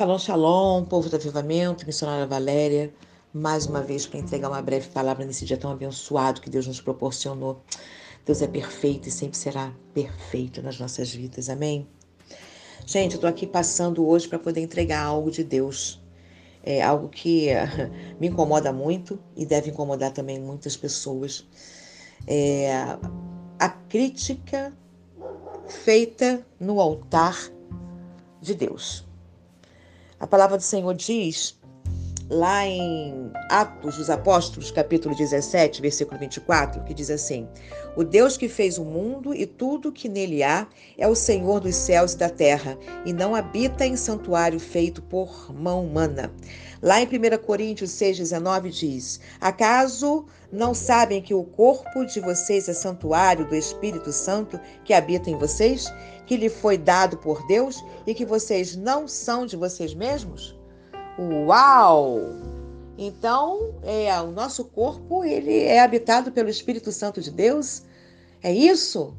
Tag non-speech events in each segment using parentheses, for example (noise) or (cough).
Shalom, shalom, povo do avivamento, missionária Valéria, mais uma vez para entregar uma breve palavra nesse dia tão abençoado que Deus nos proporcionou. Deus é perfeito e sempre será perfeito nas nossas vidas, amém? Gente, eu estou aqui passando hoje para poder entregar algo de Deus. É algo que (laughs) me incomoda muito e deve incomodar também muitas pessoas. É a crítica feita no altar de Deus. A palavra do Senhor diz, lá em Atos dos Apóstolos, capítulo 17, versículo 24, que diz assim: O Deus que fez o mundo e tudo que nele há é o Senhor dos céus e da terra, e não habita em santuário feito por mão humana. Lá em 1 Coríntios 6,19 diz: Acaso não sabem que o corpo de vocês é santuário do Espírito Santo que habita em vocês? que lhe foi dado por Deus e que vocês não são de vocês mesmos? Uau! Então, é, o nosso corpo ele é habitado pelo Espírito Santo de Deus. É isso?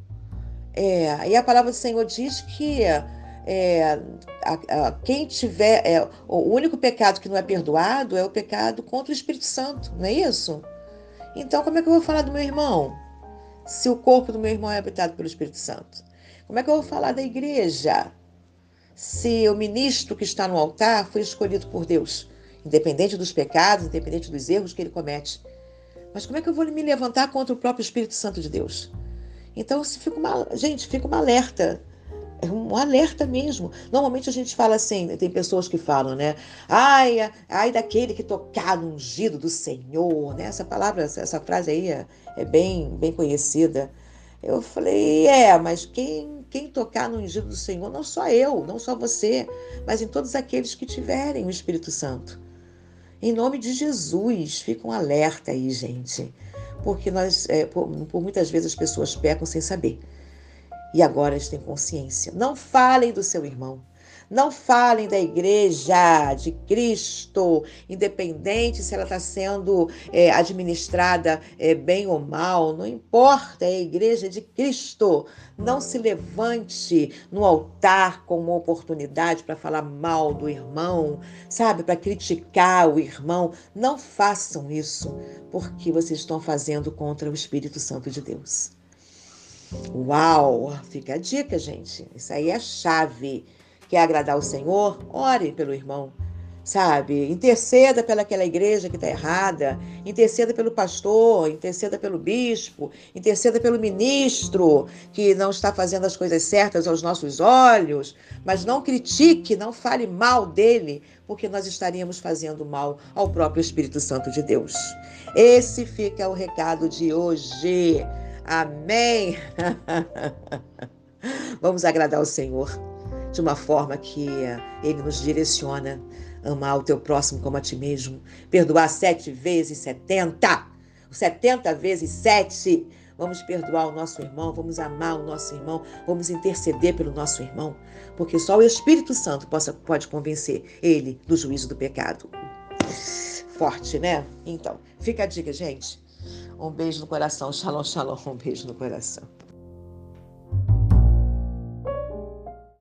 É, e a palavra do Senhor diz que é, a, a, quem tiver é, o único pecado que não é perdoado é o pecado contra o Espírito Santo, não é isso? Então, como é que eu vou falar do meu irmão? Se o corpo do meu irmão é habitado pelo Espírito Santo. Como é que eu vou falar da igreja se o ministro que está no altar foi escolhido por Deus, independente dos pecados, independente dos erros que ele comete? Mas como é que eu vou me levantar contra o próprio Espírito Santo de Deus? Então, se fica uma, gente, fica um alerta. É um alerta mesmo. Normalmente a gente fala assim, tem pessoas que falam, né? Ai, ai daquele que tocar no ungido do Senhor, né? Essa palavra, essa frase aí é, é bem, bem conhecida. Eu falei, é, mas quem, quem tocar no ungido do Senhor, não só eu, não só você, mas em todos aqueles que tiverem o Espírito Santo. Em nome de Jesus, fica um alerta aí, gente. Porque nós, é, por, por muitas vezes as pessoas pecam sem saber. E agora eles têm consciência. Não falem do seu irmão. Não falem da igreja de Cristo, independente se ela está sendo é, administrada é, bem ou mal, não importa, é a igreja de Cristo. Não se levante no altar com uma oportunidade para falar mal do irmão, sabe, para criticar o irmão. Não façam isso, porque vocês estão fazendo contra o Espírito Santo de Deus. Uau! Fica a dica, gente. Isso aí é chave quer agradar o Senhor, ore pelo irmão, sabe? Interceda pelaquela igreja que está errada, interceda pelo pastor, interceda pelo bispo, interceda pelo ministro que não está fazendo as coisas certas aos nossos olhos, mas não critique, não fale mal dele, porque nós estaríamos fazendo mal ao próprio Espírito Santo de Deus. Esse fica o recado de hoje. Amém. (laughs) Vamos agradar o Senhor de uma forma que Ele nos direciona. Amar o teu próximo como a ti mesmo. Perdoar sete vezes setenta. Setenta vezes sete. Vamos perdoar o nosso irmão, vamos amar o nosso irmão, vamos interceder pelo nosso irmão, porque só o Espírito Santo possa, pode convencer ele do juízo do pecado. Forte, né? Então, fica a dica, gente. Um beijo no coração. Shalom, shalom. Um beijo no coração.